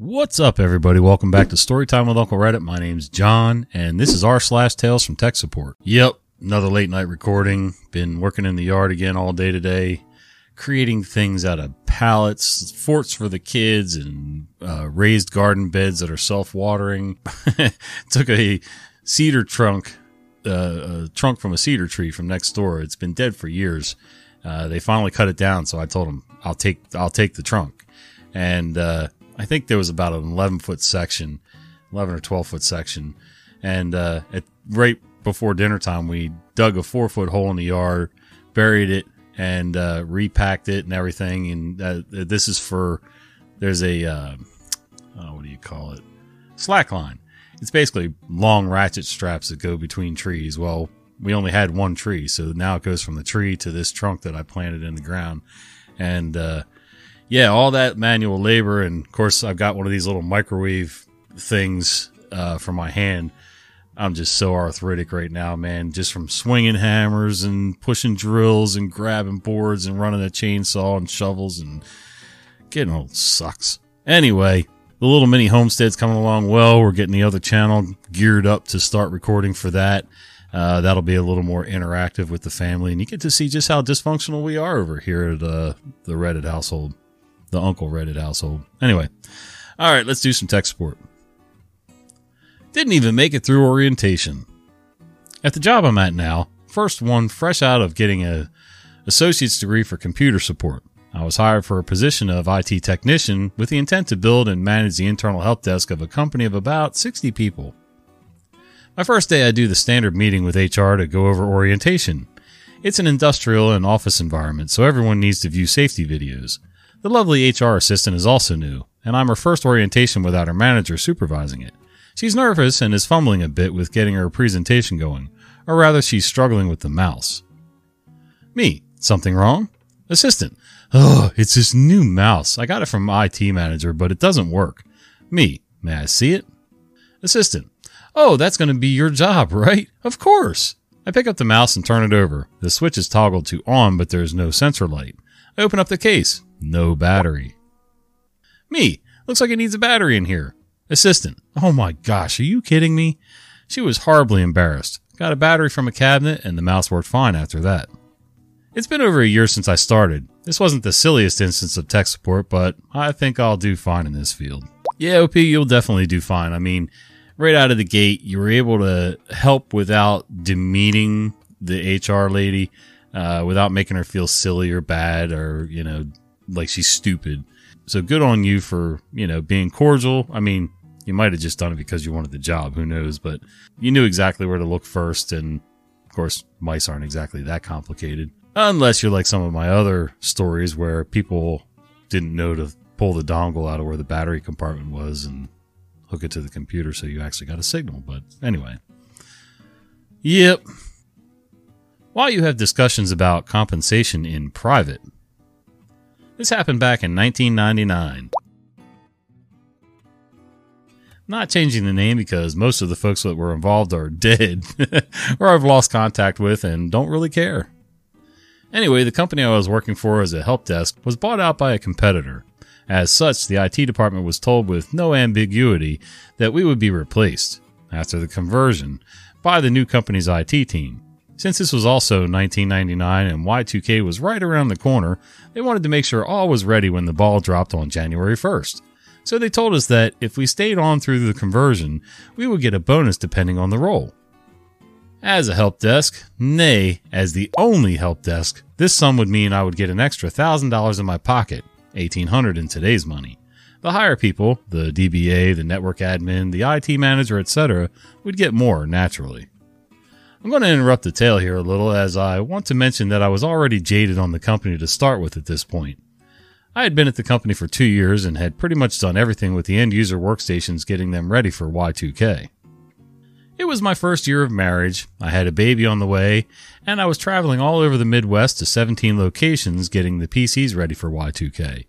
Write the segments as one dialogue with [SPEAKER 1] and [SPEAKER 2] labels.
[SPEAKER 1] What's up, everybody? Welcome back to Storytime with Uncle Reddit. My name's John, and this is r slash Tales from Tech Support. Yep, another late night recording. Been working in the yard again all day today, creating things out of pallets, forts for the kids, and uh, raised garden beds that are self watering. Took a cedar trunk, uh, a trunk from a cedar tree from next door. It's been dead for years. Uh, they finally cut it down, so I told them I'll take I'll take the trunk, and uh, I think there was about an 11 foot section, 11 or 12 foot section. And, uh, at right before dinner time, we dug a four foot hole in the yard, buried it and, uh, repacked it and everything. And, uh, this is for, there's a, uh, oh, what do you call it? Slack line. It's basically long ratchet straps that go between trees. Well, we only had one tree, so now it goes from the tree to this trunk that I planted in the ground. And, uh, yeah, all that manual labor, and of course, I've got one of these little microwave things uh, for my hand. I'm just so arthritic right now, man. Just from swinging hammers and pushing drills and grabbing boards and running a chainsaw and shovels and getting old sucks. Anyway, the little mini homestead's coming along well. We're getting the other channel geared up to start recording for that. Uh, that'll be a little more interactive with the family, and you get to see just how dysfunctional we are over here at uh, the Reddit household the Uncle Reddit household. Anyway, all right, let's do some tech support. Didn't even make it through orientation. At the job I'm at now, first one fresh out of getting a associate's degree for computer support. I was hired for a position of IT technician with the intent to build and manage the internal help desk of a company of about 60 people. My first day, I do the standard meeting with HR to go over orientation. It's an industrial and office environment, so everyone needs to view safety videos. The lovely HR assistant is also new, and I'm her first orientation without her manager supervising it. She's nervous and is fumbling a bit with getting her presentation going, or rather, she's struggling with the mouse. Me, something wrong? Assistant, oh, it's this new mouse. I got it from IT manager, but it doesn't work. Me, may I see it? Assistant, oh, that's going to be your job, right? Of course. I pick up the mouse and turn it over. The switch is toggled to on, but there's no sensor light. I open up the case. No battery. Me. Looks like it needs a battery in here. Assistant. Oh my gosh, are you kidding me? She was horribly embarrassed. Got a battery from a cabinet and the mouse worked fine after that. It's been over a year since I started. This wasn't the silliest instance of tech support, but I think I'll do fine in this field. Yeah, OP, you'll definitely do fine. I mean, right out of the gate, you were able to help without demeaning the HR lady, uh, without making her feel silly or bad or, you know, like she's stupid. So good on you for, you know, being cordial. I mean, you might have just done it because you wanted the job. Who knows? But you knew exactly where to look first. And of course, mice aren't exactly that complicated. Unless you're like some of my other stories where people didn't know to pull the dongle out of where the battery compartment was and hook it to the computer so you actually got a signal. But anyway. Yep. While you have discussions about compensation in private, this happened back in 1999. Not changing the name because most of the folks that were involved are dead or I've lost contact with and don't really care. Anyway, the company I was working for as a help desk was bought out by a competitor. As such, the IT department was told with no ambiguity that we would be replaced after the conversion by the new company's IT team. Since this was also 1999 and Y2K was right around the corner, they wanted to make sure all was ready when the ball dropped on January 1st. So they told us that if we stayed on through the conversion, we would get a bonus depending on the role. As a help desk, nay, as the only help desk, this sum would mean I would get an extra $1,000 in my pocket, 1800 in today's money. The higher people, the DBA, the network admin, the IT manager, etc., would get more naturally. I'm going to interrupt the tale here a little as I want to mention that I was already jaded on the company to start with at this point. I had been at the company for two years and had pretty much done everything with the end user workstations getting them ready for Y2K. It was my first year of marriage, I had a baby on the way, and I was traveling all over the Midwest to 17 locations getting the PCs ready for Y2K.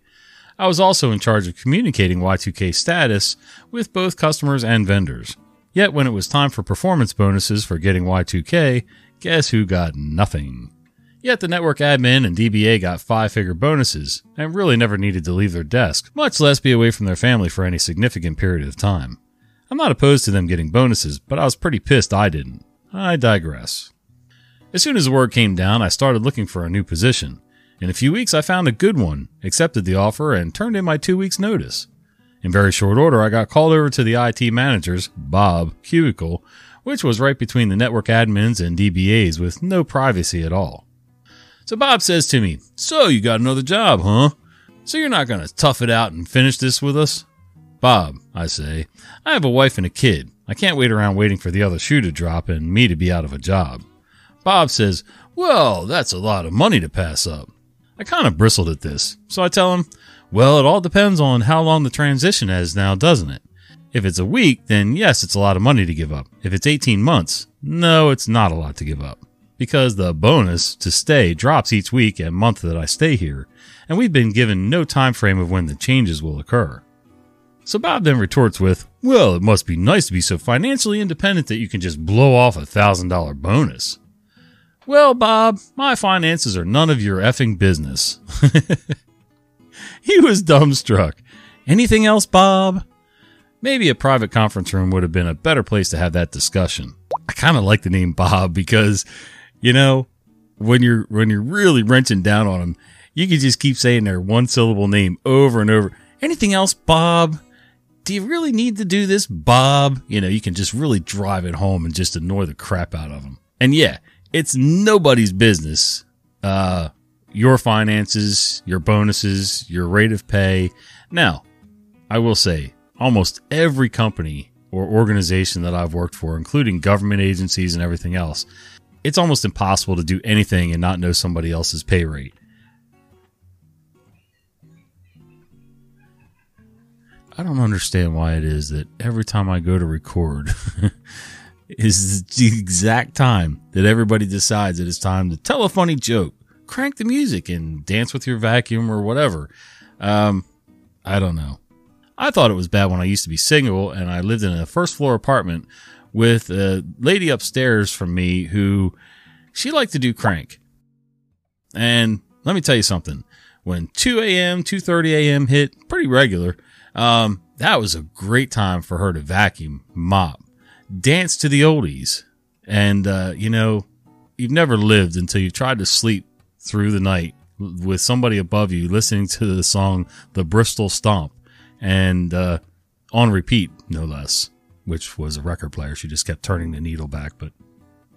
[SPEAKER 1] I was also in charge of communicating Y2K status with both customers and vendors. Yet when it was time for performance bonuses for getting Y2K, guess who got nothing? Yet the network admin and DBA got five figure bonuses and really never needed to leave their desk, much less be away from their family for any significant period of time. I'm not opposed to them getting bonuses, but I was pretty pissed I didn't. I digress. As soon as the word came down, I started looking for a new position. In a few weeks, I found a good one, accepted the offer, and turned in my two weeks' notice. In very short order, I got called over to the IT manager's, Bob, cubicle, which was right between the network admins and DBAs with no privacy at all. So Bob says to me, So you got another job, huh? So you're not going to tough it out and finish this with us? Bob, I say, I have a wife and a kid. I can't wait around waiting for the other shoe to drop and me to be out of a job. Bob says, Well, that's a lot of money to pass up. I kind of bristled at this, so I tell him, Well, it all depends on how long the transition is now, doesn't it? If it's a week, then yes, it's a lot of money to give up. If it's 18 months, no, it's not a lot to give up. Because the bonus to stay drops each week and month that I stay here, and we've been given no time frame of when the changes will occur. So Bob then retorts with, Well, it must be nice to be so financially independent that you can just blow off a thousand dollar bonus. Well, Bob, my finances are none of your effing business. he was dumbstruck. Anything else, Bob? Maybe a private conference room would have been a better place to have that discussion. I kind of like the name Bob because, you know, when you're when you're really wrenching down on him, you can just keep saying their one syllable name over and over. Anything else, Bob? Do you really need to do this, Bob? You know, you can just really drive it home and just annoy the crap out of them. And yeah, it's nobody's business. Uh, your finances, your bonuses, your rate of pay. Now, I will say, almost every company or organization that I've worked for, including government agencies and everything else, it's almost impossible to do anything and not know somebody else's pay rate. I don't understand why it is that every time I go to record is the exact time that everybody decides that it's time to tell a funny joke, crank the music and dance with your vacuum or whatever. Um, I don't know. I thought it was bad when I used to be single and I lived in a first floor apartment with a lady upstairs from me who she liked to do crank. And let me tell you something. When 2 a.m., 2.30 a.m. hit, pretty regular, um, that was a great time for her to vacuum, mop, dance to the oldies. And, uh, you know, you've never lived until you tried to sleep through the night with somebody above you listening to the song, The Bristol Stomp, and, uh, on repeat, no less, which was a record player. She just kept turning the needle back, but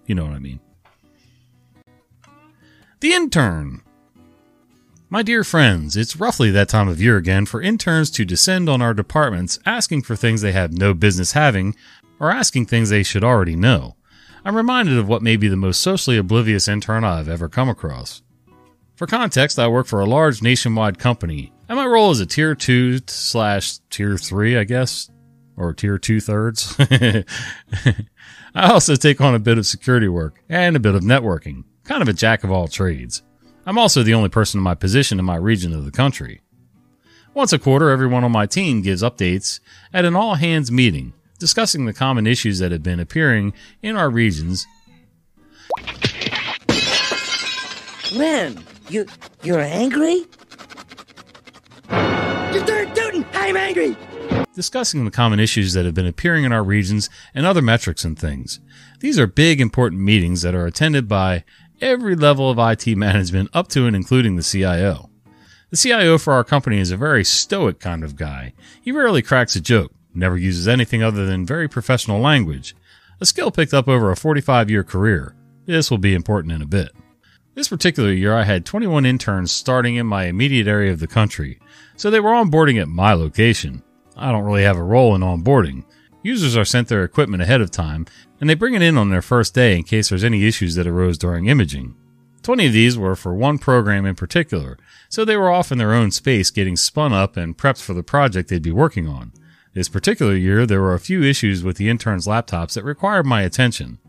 [SPEAKER 1] you know what I mean. The intern. My dear friends, it's roughly that time of year again for interns to descend on our departments asking for things they have no business having or asking things they should already know. I'm reminded of what may be the most socially oblivious intern I've ever come across. For context, I work for a large nationwide company, and my role is a tier 2 slash tier 3, I guess, or tier 2 thirds. I also take on a bit of security work and a bit of networking, kind of a jack of all trades. I'm also the only person in my position in my region of the country. Once a quarter, everyone on my team gives updates at an all hands meeting, discussing the common issues that have been appearing in our regions.
[SPEAKER 2] Lynn, you you're angry? You're dirt tootin'! I'm angry!
[SPEAKER 1] Discussing the common issues that have been appearing in our regions and other metrics and things. These are big, important meetings that are attended by every level of IT management up to and including the CIO. The CIO for our company is a very stoic kind of guy. He rarely cracks a joke, never uses anything other than very professional language, a skill picked up over a 45 year career. This will be important in a bit. This particular year, I had 21 interns starting in my immediate area of the country, so they were onboarding at my location. I don't really have a role in onboarding. Users are sent their equipment ahead of time, and they bring it in on their first day in case there's any issues that arose during imaging. 20 of these were for one program in particular, so they were off in their own space getting spun up and prepped for the project they'd be working on. This particular year, there were a few issues with the interns' laptops that required my attention.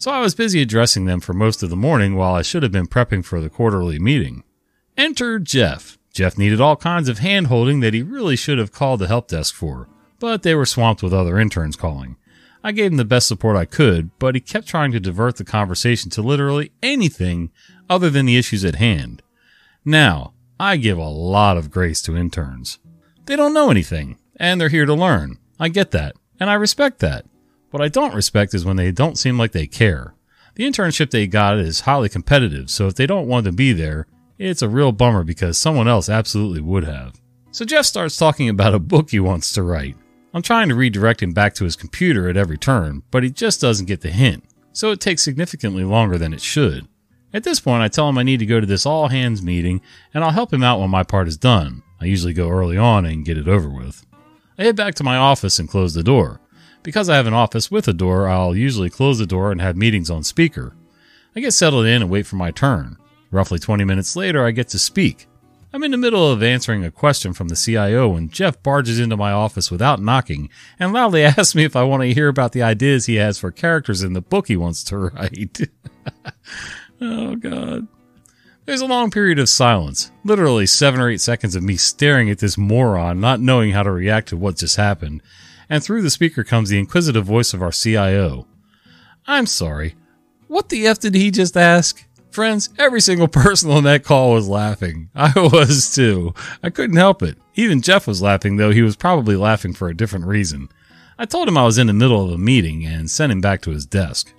[SPEAKER 1] So I was busy addressing them for most of the morning while I should have been prepping for the quarterly meeting. Enter Jeff. Jeff needed all kinds of hand holding that he really should have called the help desk for, but they were swamped with other interns calling. I gave him the best support I could, but he kept trying to divert the conversation to literally anything other than the issues at hand. Now, I give a lot of grace to interns. They don't know anything, and they're here to learn. I get that, and I respect that. What I don't respect is when they don't seem like they care. The internship they got is highly competitive, so if they don't want to be there, it's a real bummer because someone else absolutely would have. So Jeff starts talking about a book he wants to write. I'm trying to redirect him back to his computer at every turn, but he just doesn't get the hint, so it takes significantly longer than it should. At this point, I tell him I need to go to this all hands meeting and I'll help him out when my part is done. I usually go early on and get it over with. I head back to my office and close the door. Because I have an office with a door, I'll usually close the door and have meetings on speaker. I get settled in and wait for my turn. Roughly 20 minutes later, I get to speak. I'm in the middle of answering a question from the CIO when Jeff barges into my office without knocking and loudly asks me if I want to hear about the ideas he has for characters in the book he wants to write. oh, God. There's a long period of silence, literally seven or eight seconds of me staring at this moron, not knowing how to react to what just happened, and through the speaker comes the inquisitive voice of our CIO. I'm sorry. What the F did he just ask? Friends, every single person on that call was laughing. I was too. I couldn't help it. Even Jeff was laughing, though he was probably laughing for a different reason. I told him I was in the middle of a meeting and sent him back to his desk.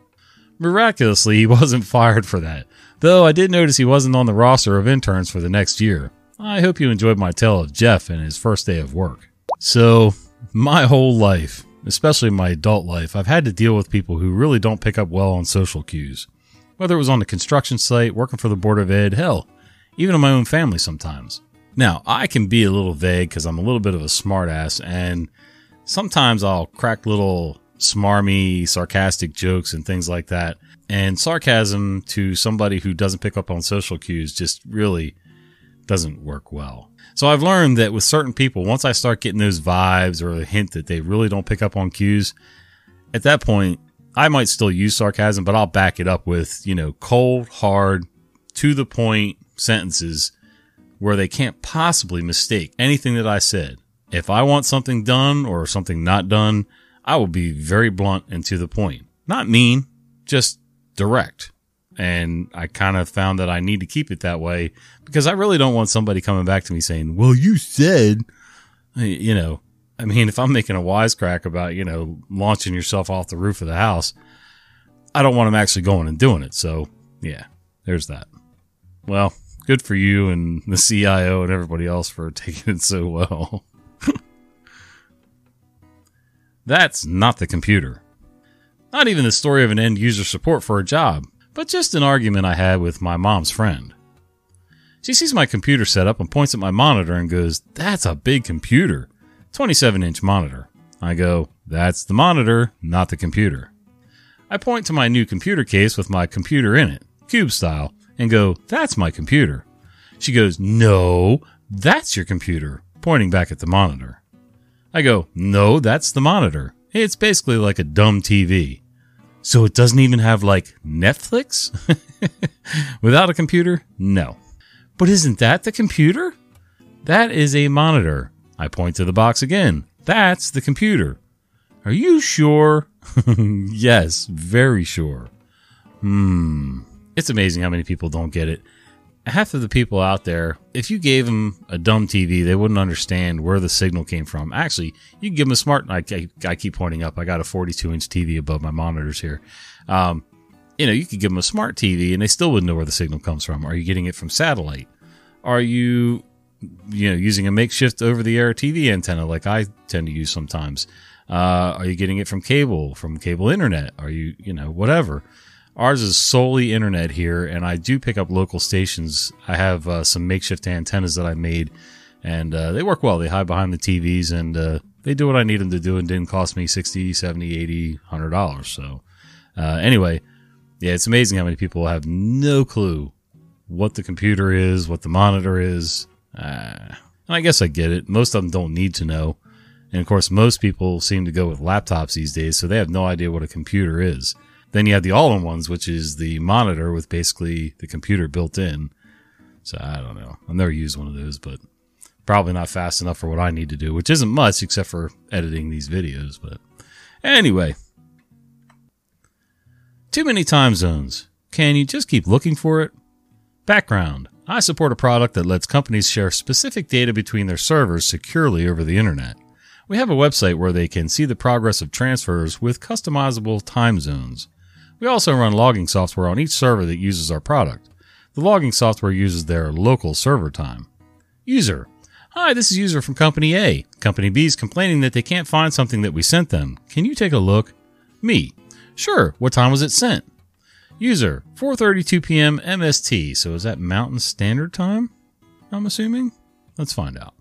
[SPEAKER 1] Miraculously, he wasn't fired for that, though I did notice he wasn't on the roster of interns for the next year. I hope you enjoyed my tale of Jeff and his first day of work. So, my whole life, especially my adult life, I've had to deal with people who really don't pick up well on social cues. Whether it was on the construction site, working for the Board of Ed, hell, even in my own family sometimes. Now, I can be a little vague because I'm a little bit of a smartass, and sometimes I'll crack little smarmy, sarcastic jokes and things like that. And sarcasm to somebody who doesn't pick up on social cues just really doesn't work well. So I've learned that with certain people, once I start getting those vibes or a hint that they really don't pick up on cues, at that point, I might still use sarcasm, but I'll back it up with, you know, cold, hard, to the point sentences where they can't possibly mistake anything that I said. If I want something done or something not done, I will be very blunt and to the point. Not mean, just direct. And I kind of found that I need to keep it that way because I really don't want somebody coming back to me saying, well, you said, you know, I mean, if I'm making a wisecrack about, you know, launching yourself off the roof of the house, I don't want them actually going and doing it. So, yeah, there's that. Well, good for you and the CIO and everybody else for taking it so well. That's not the computer. Not even the story of an end user support for a job, but just an argument I had with my mom's friend. She sees my computer set up and points at my monitor and goes, That's a big computer. 27 inch monitor. I go, That's the monitor, not the computer. I point to my new computer case with my computer in it, cube style, and go, That's my computer. She goes, No, that's your computer, pointing back at the monitor. I go, No, that's the monitor. It's basically like a dumb TV. So it doesn't even have like Netflix? Without a computer? No. But isn't that the computer? That is a monitor. I point to the box again. That's the computer. Are you sure? yes, very sure. Hmm. It's amazing how many people don't get it. Half of the people out there, if you gave them a dumb TV, they wouldn't understand where the signal came from. Actually, you can give them a smart. I, I, I keep pointing up. I got a 42 inch TV above my monitors here. Um, you know, you could give them a smart TV and they still wouldn't know where the signal comes from. Are you getting it from satellite? Are you you know using a makeshift over the air TV antenna like I tend to use sometimes? Uh, are you getting it from cable, from cable internet? Are you you know whatever? Ours is solely internet here, and I do pick up local stations. I have uh, some makeshift antennas that I made, and uh, they work well. They hide behind the TVs, and uh, they do what I need them to do, and didn't cost me 60 70 80 100 dollars. So uh, anyway, yeah, it's amazing how many people have no clue what the computer is, what the monitor is. Uh, and I guess I get it. Most of them don't need to know. And of course, most people seem to go with laptops these days, so they have no idea what a computer is. Then you have the all in ones, which is the monitor with basically the computer built in. So I don't know. I've never used one of those, but probably not fast enough for what I need to do, which isn't much except for editing these videos. But anyway, too many time zones. Can you just keep looking for it? Background I support a product that lets companies share specific data between their servers securely over the internet. We have a website where they can see the progress of transfers with customizable time zones. We also run logging software on each server that uses our product. The logging software uses their local server time. User Hi, this is user from Company A. Company B is complaining that they can't find something that we sent them. Can you take a look? Me. Sure. What time was it sent? User, 4:32 p.m. MST. So is that Mountain Standard Time? I'm assuming. Let's find out.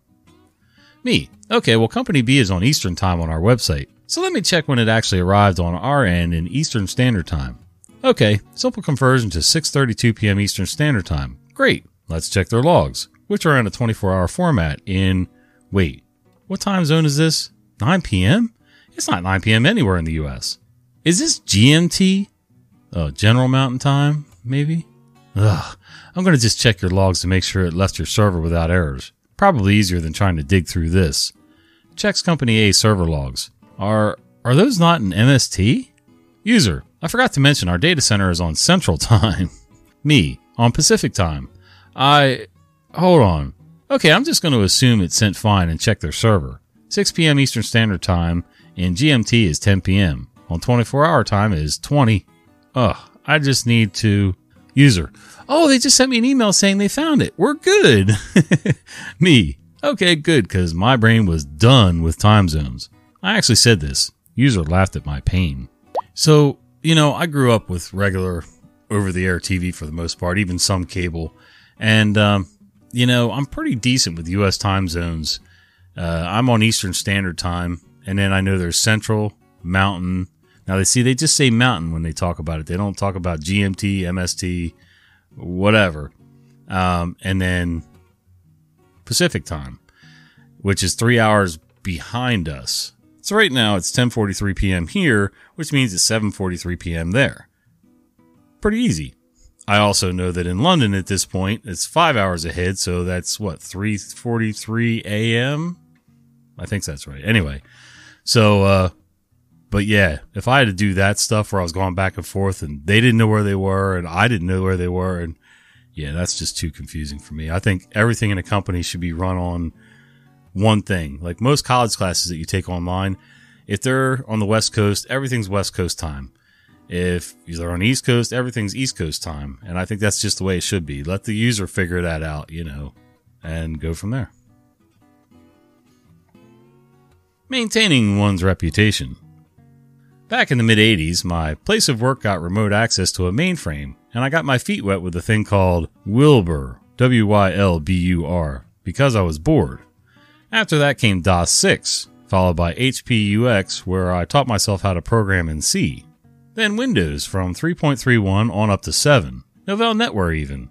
[SPEAKER 1] Me. Okay, well company B is on Eastern Time on our website. So let me check when it actually arrived on our end in Eastern Standard Time. Okay, simple conversion to 6:32 p.m. Eastern Standard Time. Great. Let's check their logs, which are in a 24-hour format in Wait. What time zone is this? 9 p.m.? It's not 9 p.m. anywhere in the US. Is this GMT? Oh, General Mountain Time, maybe? Ugh. I'm going to just check your logs to make sure it left your server without errors. Probably easier than trying to dig through this. Checks Company A server logs. Are are those not in MST? User, I forgot to mention our data center is on Central Time. Me, on Pacific Time. I hold on. Okay, I'm just going to assume it sent fine and check their server. 6 p.m. Eastern Standard Time and GMT is 10 p.m. On 24 hour time is 20 Ugh, I just need to. User. Oh, they just sent me an email saying they found it. We're good. me. Okay, good, because my brain was done with time zones. I actually said this. User laughed at my pain. So, you know, I grew up with regular over the air TV for the most part, even some cable. And, um, you know, I'm pretty decent with US time zones. Uh, I'm on Eastern Standard Time, and then I know there's Central, Mountain, now they see they just say mountain when they talk about it. They don't talk about GMT, MST, whatever. Um, and then Pacific time, which is three hours behind us. So right now it's 10:43 p.m. here, which means it's 7:43 p.m. there. Pretty easy. I also know that in London at this point it's five hours ahead, so that's what 3:43 a.m. I think that's right. Anyway, so uh, but yeah, if I had to do that stuff where I was going back and forth and they didn't know where they were and I didn't know where they were and yeah, that's just too confusing for me. I think everything in a company should be run on one thing. Like most college classes that you take online, if they're on the West Coast, everything's West Coast time. If they're on the East Coast, everything's East Coast time. And I think that's just the way it should be. Let the user figure that out, you know, and go from there. Maintaining one's reputation. Back in the mid 80s, my place of work got remote access to a mainframe, and I got my feet wet with a thing called Wilbur, W Y L B U R, because I was bored. After that came DOS 6, followed by HPUX, where I taught myself how to program in C. Then Windows from 3.31 on up to 7, Novell NetWare even.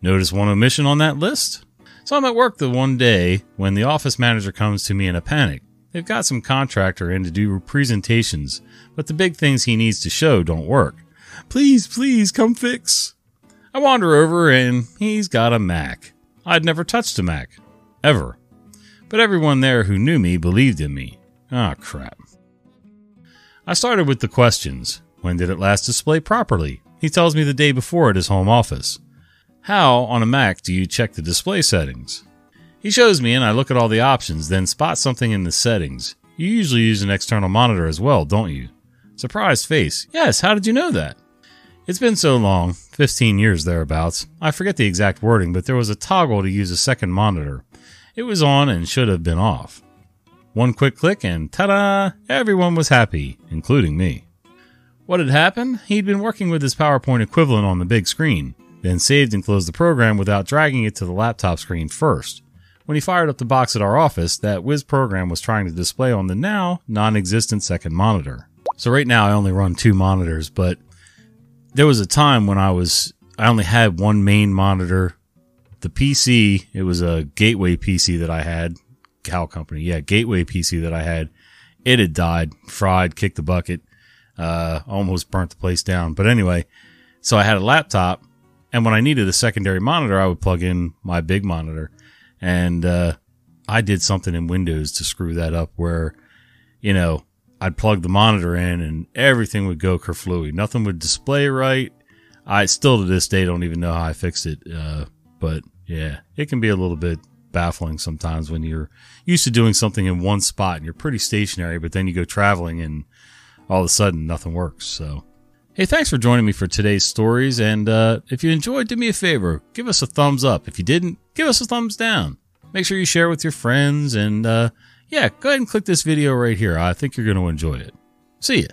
[SPEAKER 1] Notice one omission on that list? So I'm at work the one day when the office manager comes to me in a panic. They've got some contractor in to do presentations, but the big things he needs to show don't work. Please, please come fix. I wander over and he's got a Mac. I'd never touched a Mac. Ever. But everyone there who knew me believed in me. Ah, oh, crap. I started with the questions. When did it last display properly? He tells me the day before at his home office. How, on a Mac, do you check the display settings? He shows me and I look at all the options, then spot something in the settings. You usually use an external monitor as well, don't you? Surprised face. Yes, how did you know that? It's been so long, 15 years thereabouts. I forget the exact wording, but there was a toggle to use a second monitor. It was on and should have been off. One quick click and ta-da! Everyone was happy, including me. What had happened? He'd been working with his PowerPoint equivalent on the big screen, then saved and closed the program without dragging it to the laptop screen first. When he fired up the box at our office, that Wiz program was trying to display on the now non-existent second monitor. So right now I only run two monitors, but there was a time when I was, I only had one main monitor. The PC, it was a gateway PC that I had, Cal Company. Yeah, gateway PC that I had. It had died, fried, kicked the bucket, uh, almost burnt the place down. But anyway, so I had a laptop and when I needed a secondary monitor, I would plug in my big monitor and uh, I did something in Windows to screw that up where, you know, I'd plug the monitor in and everything would go kerflooey. Nothing would display right. I still to this day don't even know how I fixed it. Uh, but yeah, it can be a little bit baffling sometimes when you're used to doing something in one spot and you're pretty stationary, but then you go traveling and all of a sudden nothing works. So, hey, thanks for joining me for today's stories. And uh, if you enjoyed, do me a favor, give us a thumbs up. If you didn't, give us a thumbs down. Make sure you share with your friends. And uh, yeah, go ahead and click this video right here. I think you're going to enjoy it. See ya.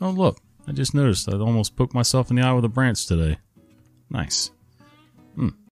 [SPEAKER 1] Oh, look, I just noticed I almost poked myself in the eye with a branch today. Nice.